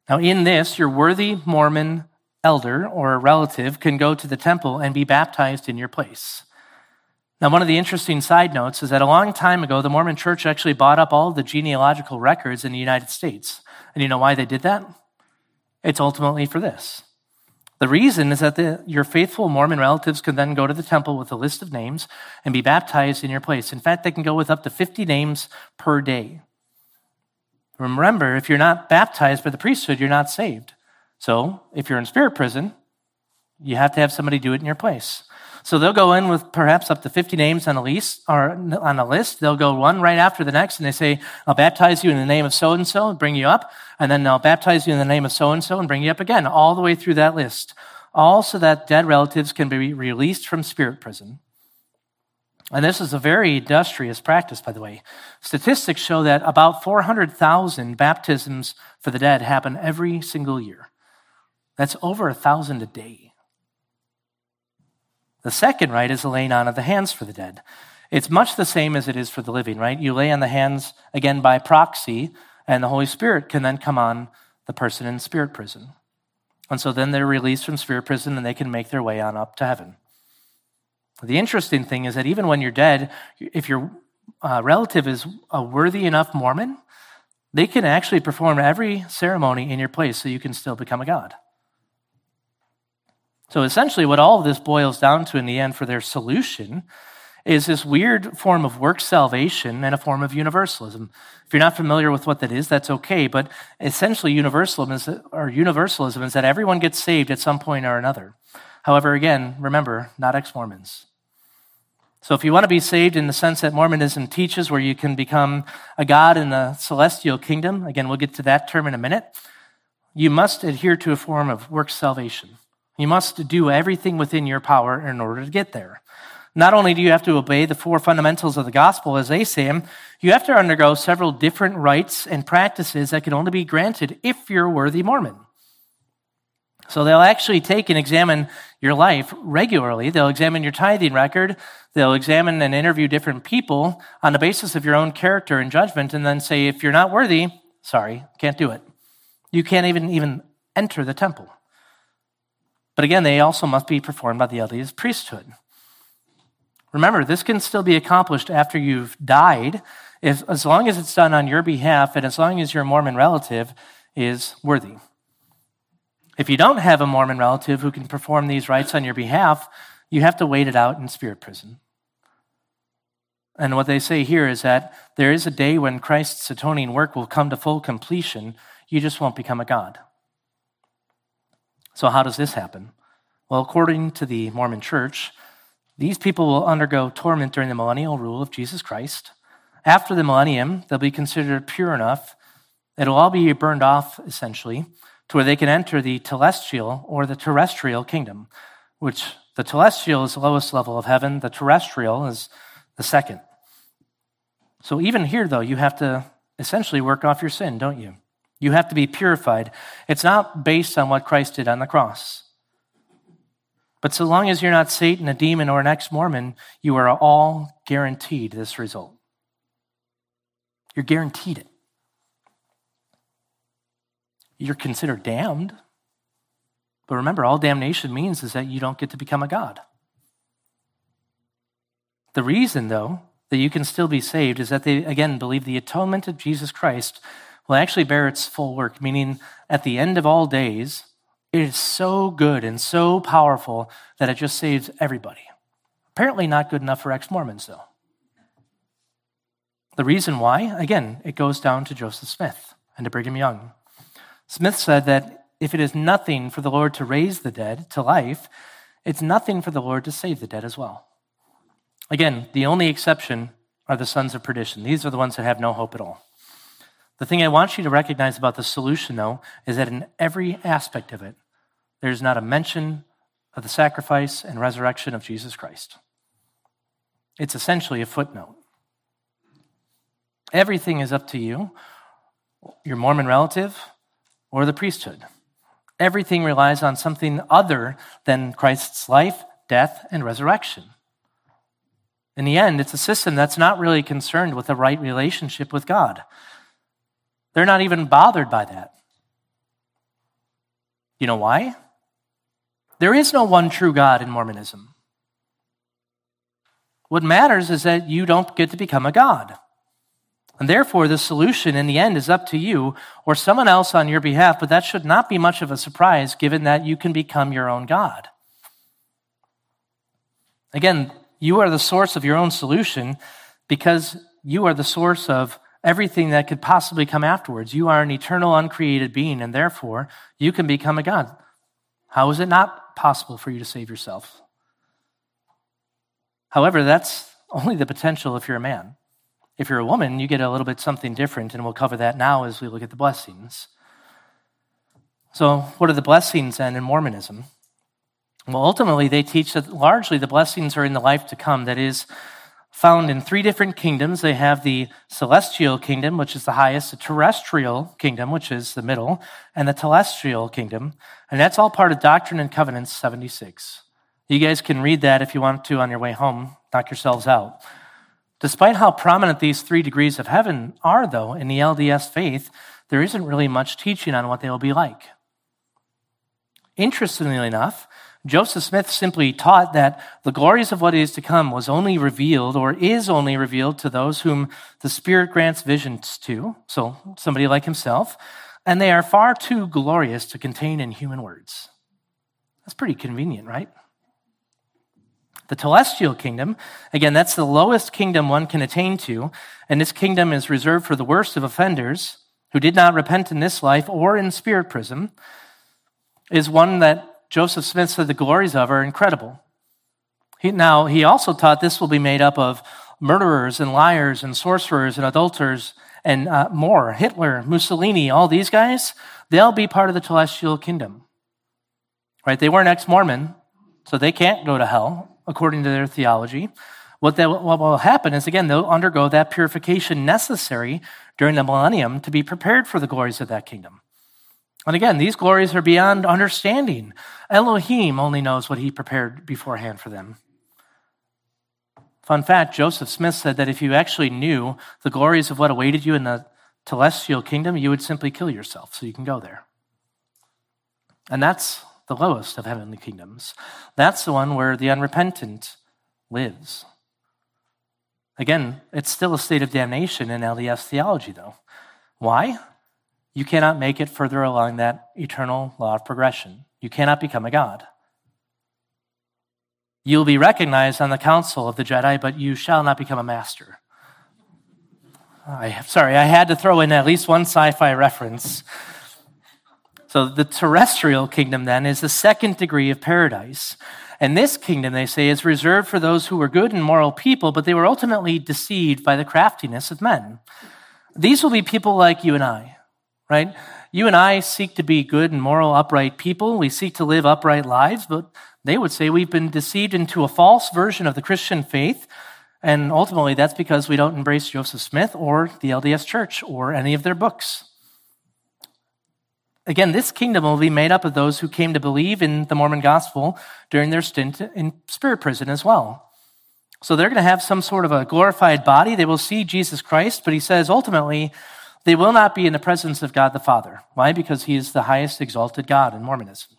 Now, in this, your worthy Mormon elder or relative can go to the temple and be baptized in your place. Now, one of the interesting side notes is that a long time ago, the Mormon church actually bought up all the genealogical records in the United States. And you know why they did that? It's ultimately for this. The reason is that the, your faithful Mormon relatives can then go to the temple with a list of names and be baptized in your place. In fact, they can go with up to 50 names per day. Remember, if you're not baptized by the priesthood, you're not saved. So if you're in spirit prison, you have to have somebody do it in your place. So they'll go in with perhaps up to 50 names on a list, or on a list. They'll go one right after the next, and they say, "I'll baptize you in the name of so and so, and bring you up," and then I'll baptize you in the name of so and so, and bring you up again, all the way through that list, all so that dead relatives can be released from spirit prison. And this is a very industrious practice, by the way. Statistics show that about 400,000 baptisms for the dead happen every single year. That's over a thousand a day. The second rite is the laying on of the hands for the dead. It's much the same as it is for the living, right? You lay on the hands again by proxy, and the Holy Spirit can then come on the person in spirit prison. And so then they're released from spirit prison and they can make their way on up to heaven. The interesting thing is that even when you're dead, if your uh, relative is a worthy enough Mormon, they can actually perform every ceremony in your place so you can still become a God. So essentially, what all of this boils down to in the end for their solution is this weird form of work salvation and a form of universalism. If you're not familiar with what that is, that's okay. But essentially, universalism is, or universalism is that everyone gets saved at some point or another. However, again, remember, not ex Mormons. So if you want to be saved in the sense that Mormonism teaches, where you can become a God in the celestial kingdom, again, we'll get to that term in a minute, you must adhere to a form of work salvation. You must do everything within your power in order to get there. Not only do you have to obey the four fundamentals of the gospel as they say them, you have to undergo several different rites and practices that can only be granted if you're a worthy Mormon. So they'll actually take and examine your life regularly. They'll examine your tithing record. They'll examine and interview different people on the basis of your own character and judgment and then say, if you're not worthy, sorry, can't do it. You can't even, even enter the temple. But again, they also must be performed by the LDS priesthood. Remember, this can still be accomplished after you've died, if, as long as it's done on your behalf and as long as your Mormon relative is worthy. If you don't have a Mormon relative who can perform these rites on your behalf, you have to wait it out in spirit prison. And what they say here is that there is a day when Christ's atoning work will come to full completion. You just won't become a God. So, how does this happen? Well, according to the Mormon church, these people will undergo torment during the millennial rule of Jesus Christ. After the millennium, they'll be considered pure enough. It'll all be burned off, essentially, to where they can enter the telestial or the terrestrial kingdom, which the telestial is the lowest level of heaven, the terrestrial is the second. So even here, though, you have to essentially work off your sin, don't you? You have to be purified. It's not based on what Christ did on the cross. But so long as you're not Satan, a demon, or an ex Mormon, you are all guaranteed this result. You're guaranteed it. You're considered damned. But remember, all damnation means is that you don't get to become a God. The reason, though, that you can still be saved is that they, again, believe the atonement of Jesus Christ will actually bear its full work, meaning at the end of all days, it is so good and so powerful that it just saves everybody. Apparently, not good enough for ex Mormons, though. The reason why, again, it goes down to Joseph Smith and to Brigham Young. Smith said that if it is nothing for the Lord to raise the dead to life, it's nothing for the Lord to save the dead as well. Again, the only exception are the sons of perdition. These are the ones that have no hope at all. The thing I want you to recognize about the solution, though, is that in every aspect of it, there's not a mention of the sacrifice and resurrection of Jesus Christ. It's essentially a footnote. Everything is up to you, your Mormon relative, or the priesthood. Everything relies on something other than Christ's life, death, and resurrection. In the end, it's a system that's not really concerned with a right relationship with God. They're not even bothered by that. You know why? There is no one true God in Mormonism. What matters is that you don't get to become a God. And therefore, the solution in the end is up to you or someone else on your behalf, but that should not be much of a surprise given that you can become your own God. Again, you are the source of your own solution because you are the source of everything that could possibly come afterwards. You are an eternal, uncreated being, and therefore, you can become a God. How is it not possible for you to save yourself. However, that's only the potential if you're a man. If you're a woman, you get a little bit something different, and we'll cover that now as we look at the blessings. So, what are the blessings then in Mormonism? Well, ultimately, they teach that largely the blessings are in the life to come. That is, found in three different kingdoms. They have the celestial kingdom, which is the highest, the terrestrial kingdom, which is the middle, and the telestial kingdom. And that's all part of Doctrine and Covenants 76. You guys can read that if you want to on your way home. Knock yourselves out. Despite how prominent these three degrees of heaven are, though, in the LDS faith, there isn't really much teaching on what they will be like. Interestingly enough, Joseph Smith simply taught that the glories of what is to come was only revealed or is only revealed to those whom the Spirit grants visions to, so somebody like himself, and they are far too glorious to contain in human words. That's pretty convenient, right? The telestial kingdom, again, that's the lowest kingdom one can attain to, and this kingdom is reserved for the worst of offenders who did not repent in this life or in spirit prison, is one that Joseph Smith said the glories of are incredible. He, now, he also taught this will be made up of murderers and liars and sorcerers and adulterers and uh, more. Hitler, Mussolini, all these guys, they'll be part of the telestial kingdom. Right? They weren't ex Mormon, so they can't go to hell, according to their theology. What, they, what will happen is, again, they'll undergo that purification necessary during the millennium to be prepared for the glories of that kingdom. And again, these glories are beyond understanding. Elohim only knows what he prepared beforehand for them. Fun fact Joseph Smith said that if you actually knew the glories of what awaited you in the telestial kingdom, you would simply kill yourself so you can go there. And that's the lowest of heavenly kingdoms. That's the one where the unrepentant lives. Again, it's still a state of damnation in LDS theology, though. Why? You cannot make it further along that eternal law of progression. You cannot become a god. You'll be recognized on the council of the Jedi, but you shall not become a master. I, sorry, I had to throw in at least one sci fi reference. So, the terrestrial kingdom then is the second degree of paradise. And this kingdom, they say, is reserved for those who were good and moral people, but they were ultimately deceived by the craftiness of men. These will be people like you and I, right? You and I seek to be good and moral, upright people. We seek to live upright lives, but they would say we've been deceived into a false version of the Christian faith. And ultimately, that's because we don't embrace Joseph Smith or the LDS Church or any of their books. Again, this kingdom will be made up of those who came to believe in the Mormon gospel during their stint in spirit prison as well. So they're going to have some sort of a glorified body. They will see Jesus Christ, but he says ultimately they will not be in the presence of God the Father. Why? Because he is the highest exalted God in Mormonism.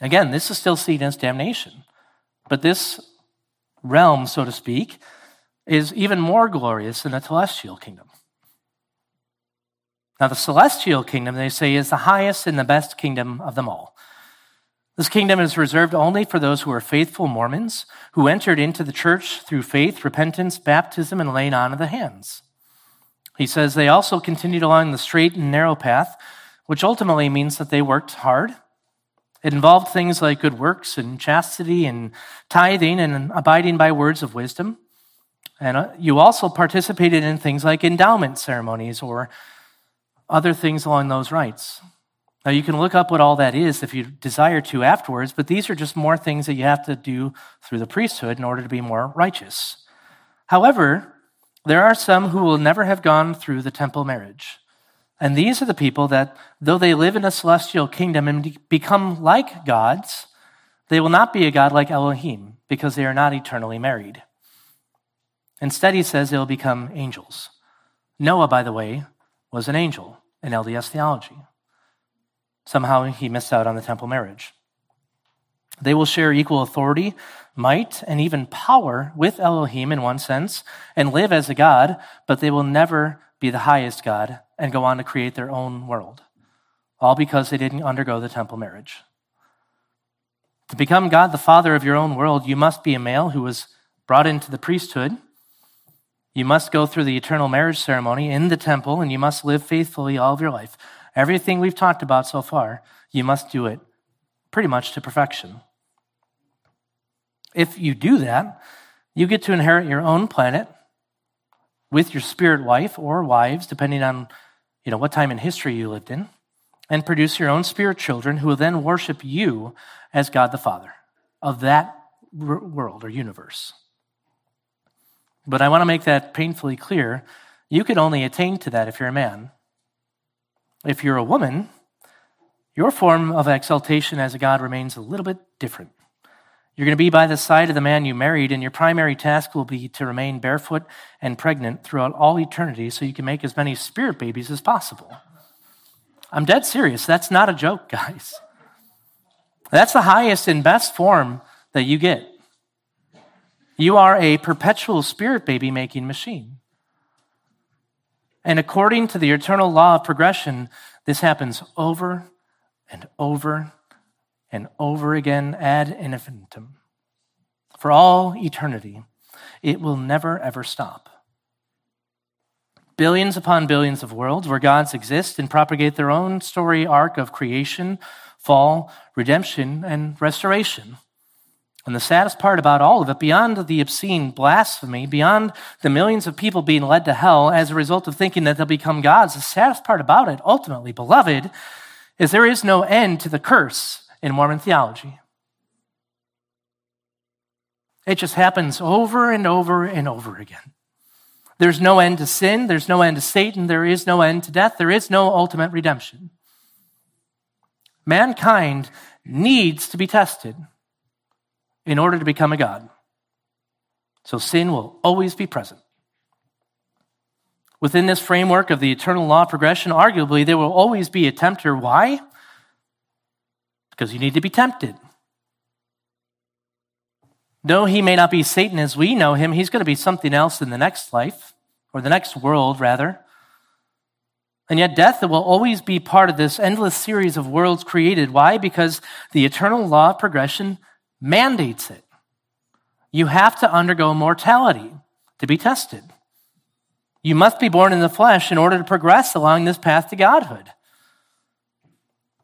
Again, this is still seen as damnation. But this realm, so to speak, is even more glorious than the telestial kingdom. Now, the celestial kingdom, they say, is the highest and the best kingdom of them all. This kingdom is reserved only for those who are faithful Mormons who entered into the church through faith, repentance, baptism, and laying on of the hands. He says they also continued along the straight and narrow path, which ultimately means that they worked hard. It involved things like good works and chastity and tithing and abiding by words of wisdom. And uh, you also participated in things like endowment ceremonies or other things along those rights. Now, you can look up what all that is if you desire to afterwards, but these are just more things that you have to do through the priesthood in order to be more righteous. However, there are some who will never have gone through the temple marriage. And these are the people that, though they live in a celestial kingdom and become like gods, they will not be a god like Elohim because they are not eternally married. Instead, he says they'll become angels. Noah, by the way, was an angel in LDS theology. Somehow he missed out on the temple marriage. They will share equal authority, might, and even power with Elohim in one sense and live as a God, but they will never be the highest God and go on to create their own world, all because they didn't undergo the temple marriage. To become God the Father of your own world, you must be a male who was brought into the priesthood you must go through the eternal marriage ceremony in the temple, and you must live faithfully all of your life. Everything we've talked about so far, you must do it pretty much to perfection. If you do that, you get to inherit your own planet with your spirit wife or wives, depending on you know, what time in history you lived in, and produce your own spirit children who will then worship you as God the Father of that world or universe. But I want to make that painfully clear. You can only attain to that if you're a man. If you're a woman, your form of exaltation as a God remains a little bit different. You're going to be by the side of the man you married, and your primary task will be to remain barefoot and pregnant throughout all eternity so you can make as many spirit babies as possible. I'm dead serious. That's not a joke, guys. That's the highest and best form that you get. You are a perpetual spirit baby making machine. And according to the eternal law of progression, this happens over and over and over again ad infinitum. For all eternity, it will never ever stop. Billions upon billions of worlds where gods exist and propagate their own story arc of creation, fall, redemption, and restoration. And the saddest part about all of it, beyond the obscene blasphemy, beyond the millions of people being led to hell as a result of thinking that they'll become gods, the saddest part about it, ultimately, beloved, is there is no end to the curse in Mormon theology. It just happens over and over and over again. There's no end to sin, there's no end to Satan, there is no end to death, there is no ultimate redemption. Mankind needs to be tested in order to become a God. So sin will always be present. Within this framework of the eternal law of progression, arguably there will always be a tempter. Why? Because you need to be tempted. Though he may not be Satan as we know him, he's going to be something else in the next life, or the next world, rather. And yet, death will always be part of this endless series of worlds created. Why? Because the eternal law of progression mandates it. You have to undergo mortality to be tested. You must be born in the flesh in order to progress along this path to godhood.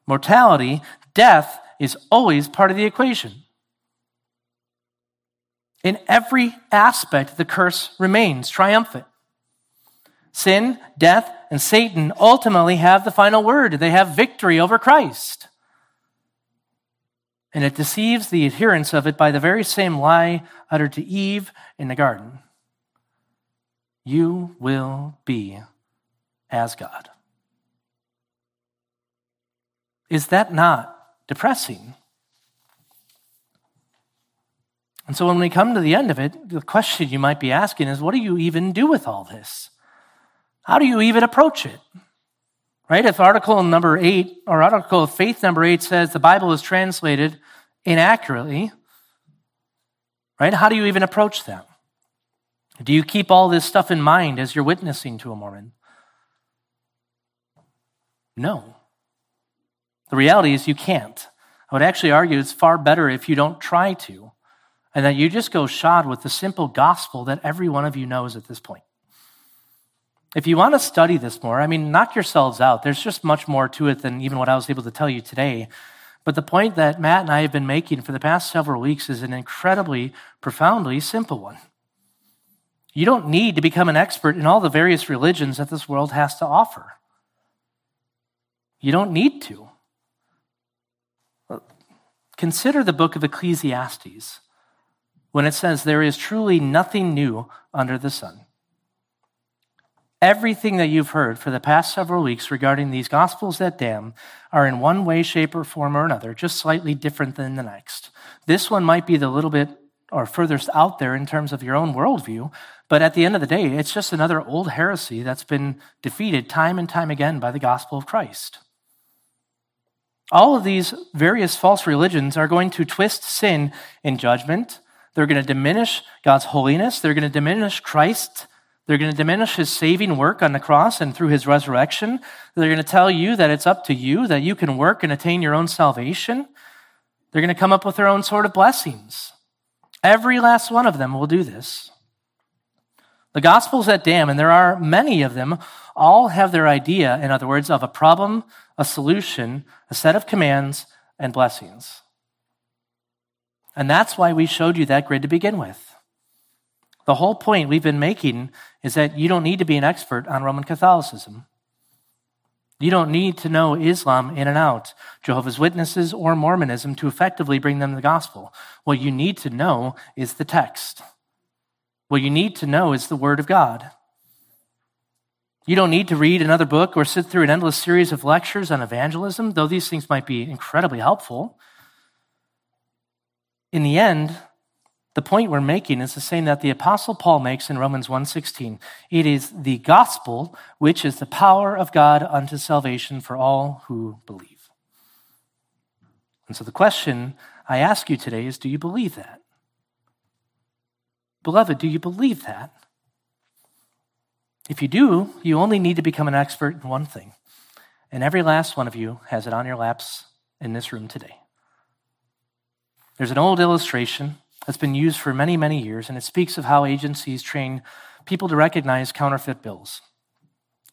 Mortality, death, is always part of the equation. In every aspect, the curse remains triumphant. Sin, death, and Satan ultimately have the final word. They have victory over Christ. And it deceives the adherents of it by the very same lie uttered to Eve in the garden You will be as God. Is that not depressing? And so when we come to the end of it, the question you might be asking is what do you even do with all this? How do you even approach it? Right? If article number eight or article of faith number eight says the Bible is translated inaccurately, right? How do you even approach that? Do you keep all this stuff in mind as you're witnessing to a Mormon? No. The reality is you can't. I would actually argue it's far better if you don't try to, and that you just go shod with the simple gospel that every one of you knows at this point. If you want to study this more, I mean, knock yourselves out. There's just much more to it than even what I was able to tell you today. But the point that Matt and I have been making for the past several weeks is an incredibly, profoundly simple one. You don't need to become an expert in all the various religions that this world has to offer. You don't need to. Consider the book of Ecclesiastes when it says, There is truly nothing new under the sun. Everything that you've heard for the past several weeks regarding these gospels that damn are in one way, shape, or form or another, just slightly different than the next. This one might be the little bit or furthest out there in terms of your own worldview, but at the end of the day, it's just another old heresy that's been defeated time and time again by the gospel of Christ. All of these various false religions are going to twist sin in judgment. They're going to diminish God's holiness. They're going to diminish Christ. They're going to diminish his saving work on the cross and through his resurrection. They're going to tell you that it's up to you, that you can work and attain your own salvation. They're going to come up with their own sort of blessings. Every last one of them will do this. The Gospels that damn, and there are many of them, all have their idea, in other words, of a problem, a solution, a set of commands, and blessings. And that's why we showed you that grid to begin with. The whole point we've been making is that you don't need to be an expert on Roman Catholicism. You don't need to know Islam in and out, Jehovah's Witnesses, or Mormonism to effectively bring them the gospel. What you need to know is the text. What you need to know is the Word of God. You don't need to read another book or sit through an endless series of lectures on evangelism, though these things might be incredibly helpful. In the end, the point we're making is the same that the apostle Paul makes in Romans 1:16. It is the gospel which is the power of God unto salvation for all who believe. And so the question I ask you today is do you believe that? Beloved, do you believe that? If you do, you only need to become an expert in one thing. And every last one of you has it on your laps in this room today. There's an old illustration that's been used for many, many years, and it speaks of how agencies train people to recognize counterfeit bills.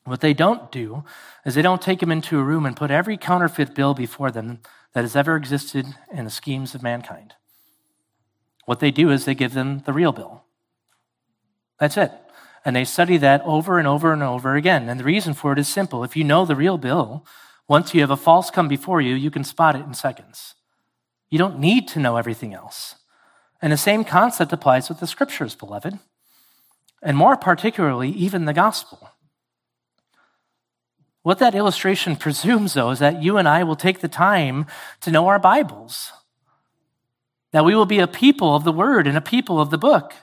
What they don't do is they don't take them into a room and put every counterfeit bill before them that has ever existed in the schemes of mankind. What they do is they give them the real bill. That's it. And they study that over and over and over again. And the reason for it is simple. If you know the real bill, once you have a false come before you, you can spot it in seconds. You don't need to know everything else. And the same concept applies with the scriptures, beloved, and more particularly, even the gospel. What that illustration *laughs* presumes, though, is that you and I will take the time to know our Bibles, that we will be a people of the Word and a people of the book,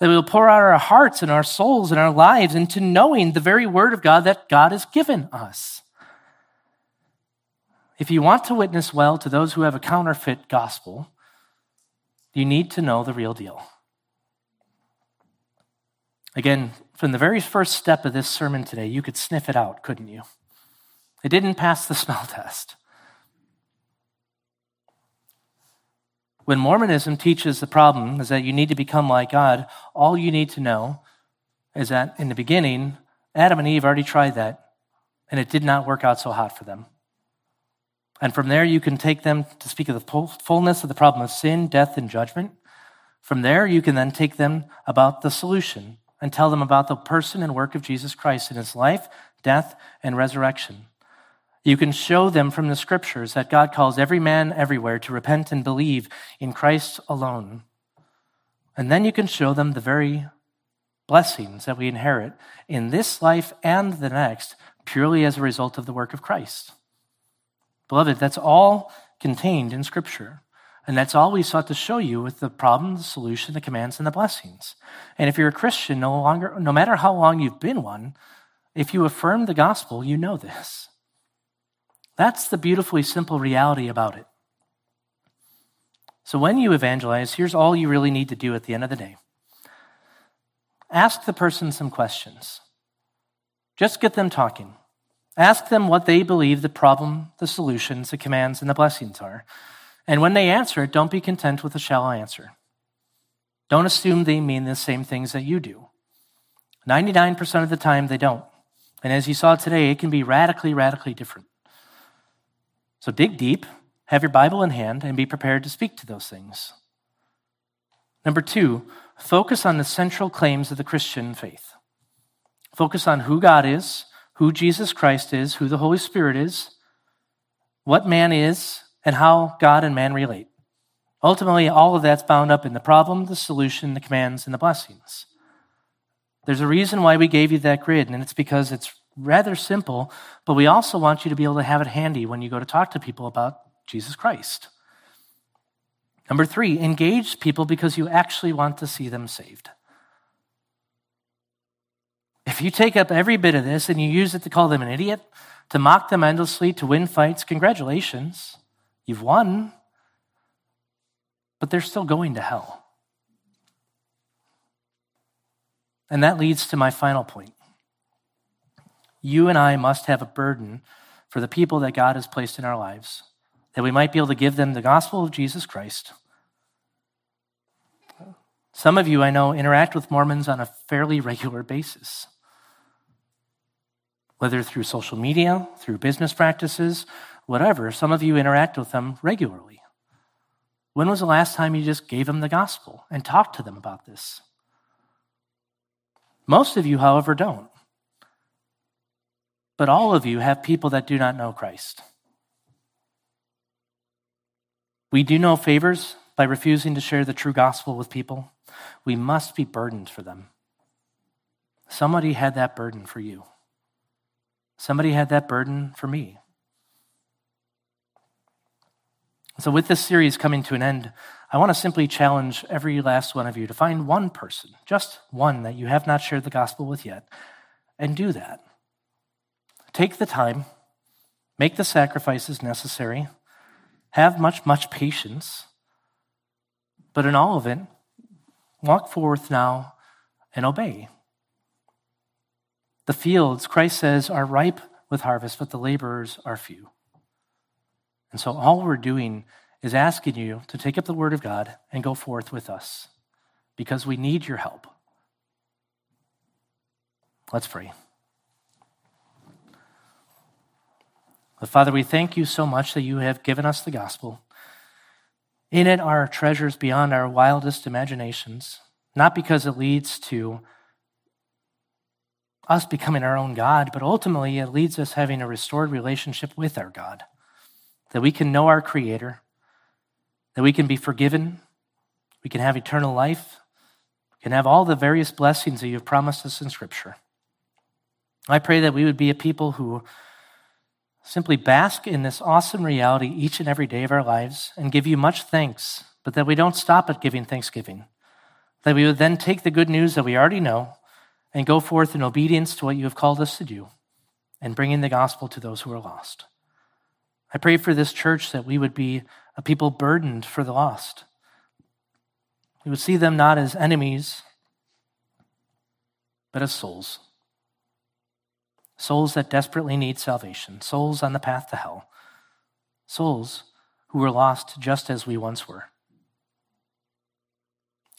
that we will pour out our hearts and our souls and our lives into knowing the very Word of God that God has given us. If you want to witness well to those who have a counterfeit gospel, you need to know the real deal. Again, from the very first step of this sermon today, you could sniff it out, couldn't you? It didn't pass the *laughs* smell test. When Mormonism teaches the problem is that you need to become like God, all you need to know is that in the beginning, Adam and Eve already tried that, and it did not work out so hot for them. And from there, you can take them to speak of the fullness of the problem of sin, death, and judgment. From there, you can then take them about the solution and tell them about the person and work of Jesus Christ in his life, death, and resurrection. You can show them from the scriptures that God calls every man everywhere to repent and believe in Christ alone. And then you can show them the very blessings that we inherit in this life and the next purely as a result of the work of Christ. Beloved, that's all contained in Scripture. And that's all we sought to show you with the problem, the solution, the commands, and the blessings. And if you're a Christian, no longer, no matter how long you've been one, if you affirm the gospel, you know this. That's the beautifully simple reality about it. So when you evangelize, here's all you really need to do at the end of the day ask the person some questions. Just get them talking. Ask them what they believe the problem, the solutions, the commands, and the blessings are. And when they answer it, don't be content with a shallow answer. Don't assume they mean the same things that you do. 99% of the time, they don't. And as you saw today, it can be radically, radically different. So dig deep, have your Bible in hand, and be prepared to speak to those things. Number two, focus on the central claims of the Christian faith. Focus on who God is, who Jesus Christ is, who the Holy Spirit is, what man is, and how God and man relate. Ultimately, all of that's bound up in the problem, the solution, the commands, and the blessings. There's a reason why we gave you that grid, and it's because it's rather simple, but we also want you to be able to have it handy when you go to talk to people about Jesus Christ. Number three, engage people because you actually want to see them saved. If you take up every bit of this and you use it to call them an idiot, to mock them endlessly, to win fights, congratulations, you've won. But they're still going to hell. And that leads to my final point you and I must have a burden for the people that God has placed in our lives, that we might be able to give them the gospel of Jesus Christ. Some of you I know interact with Mormons on a fairly *laughs* regular basis, whether through social media, through business practices, whatever. Some of you interact with them regularly. When was the last time you just gave them the gospel and talked to them about this? Most of you, however, don't. But all of you have people that do not know Christ. We do no favors by refusing to share the true gospel with people. We must be burdened for them. Somebody had that burden for you. Somebody had that burden for me. So, with this series coming to an end, I want to simply challenge every last one of you to find one person, just one that you have not shared the gospel with yet, and do that. Take the time, make the sacrifices necessary, have much, much patience, but in all of it, walk forth now and obey. The fields, Christ says, are ripe with harvest, but the laborers are few. And so all we're doing is asking you to take up the word of God and go forth with us because we need your help. Let's pray. But Father, we thank you so much that you have given us the gospel. In it are treasures beyond our wildest imaginations, not because it leads to us becoming our own God, but ultimately it leads us having a restored relationship with our God, that we can know our Creator, that we can be forgiven, we can have eternal life, we can have all the various blessings that you have promised us in Scripture. I pray that we would be a people who simply bask in this awesome reality each and every day of our lives and give you much thanks, but that we don't stop at giving thanksgiving. That we would then take the good news that we already know and go forth in obedience to what you have called us to do and bring in the gospel to those who are lost. I pray for this church that we would be a people burdened for the lost. We would see them not as enemies, but as souls. Souls that desperately need salvation, souls on the path to hell, souls who were lost just as we once were.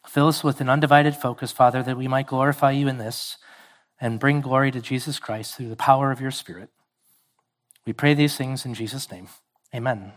Fill us with an undivided focus, Father, that we might glorify you in this and bring glory to Jesus Christ through the power of your Spirit. We pray these things in Jesus' name. Amen.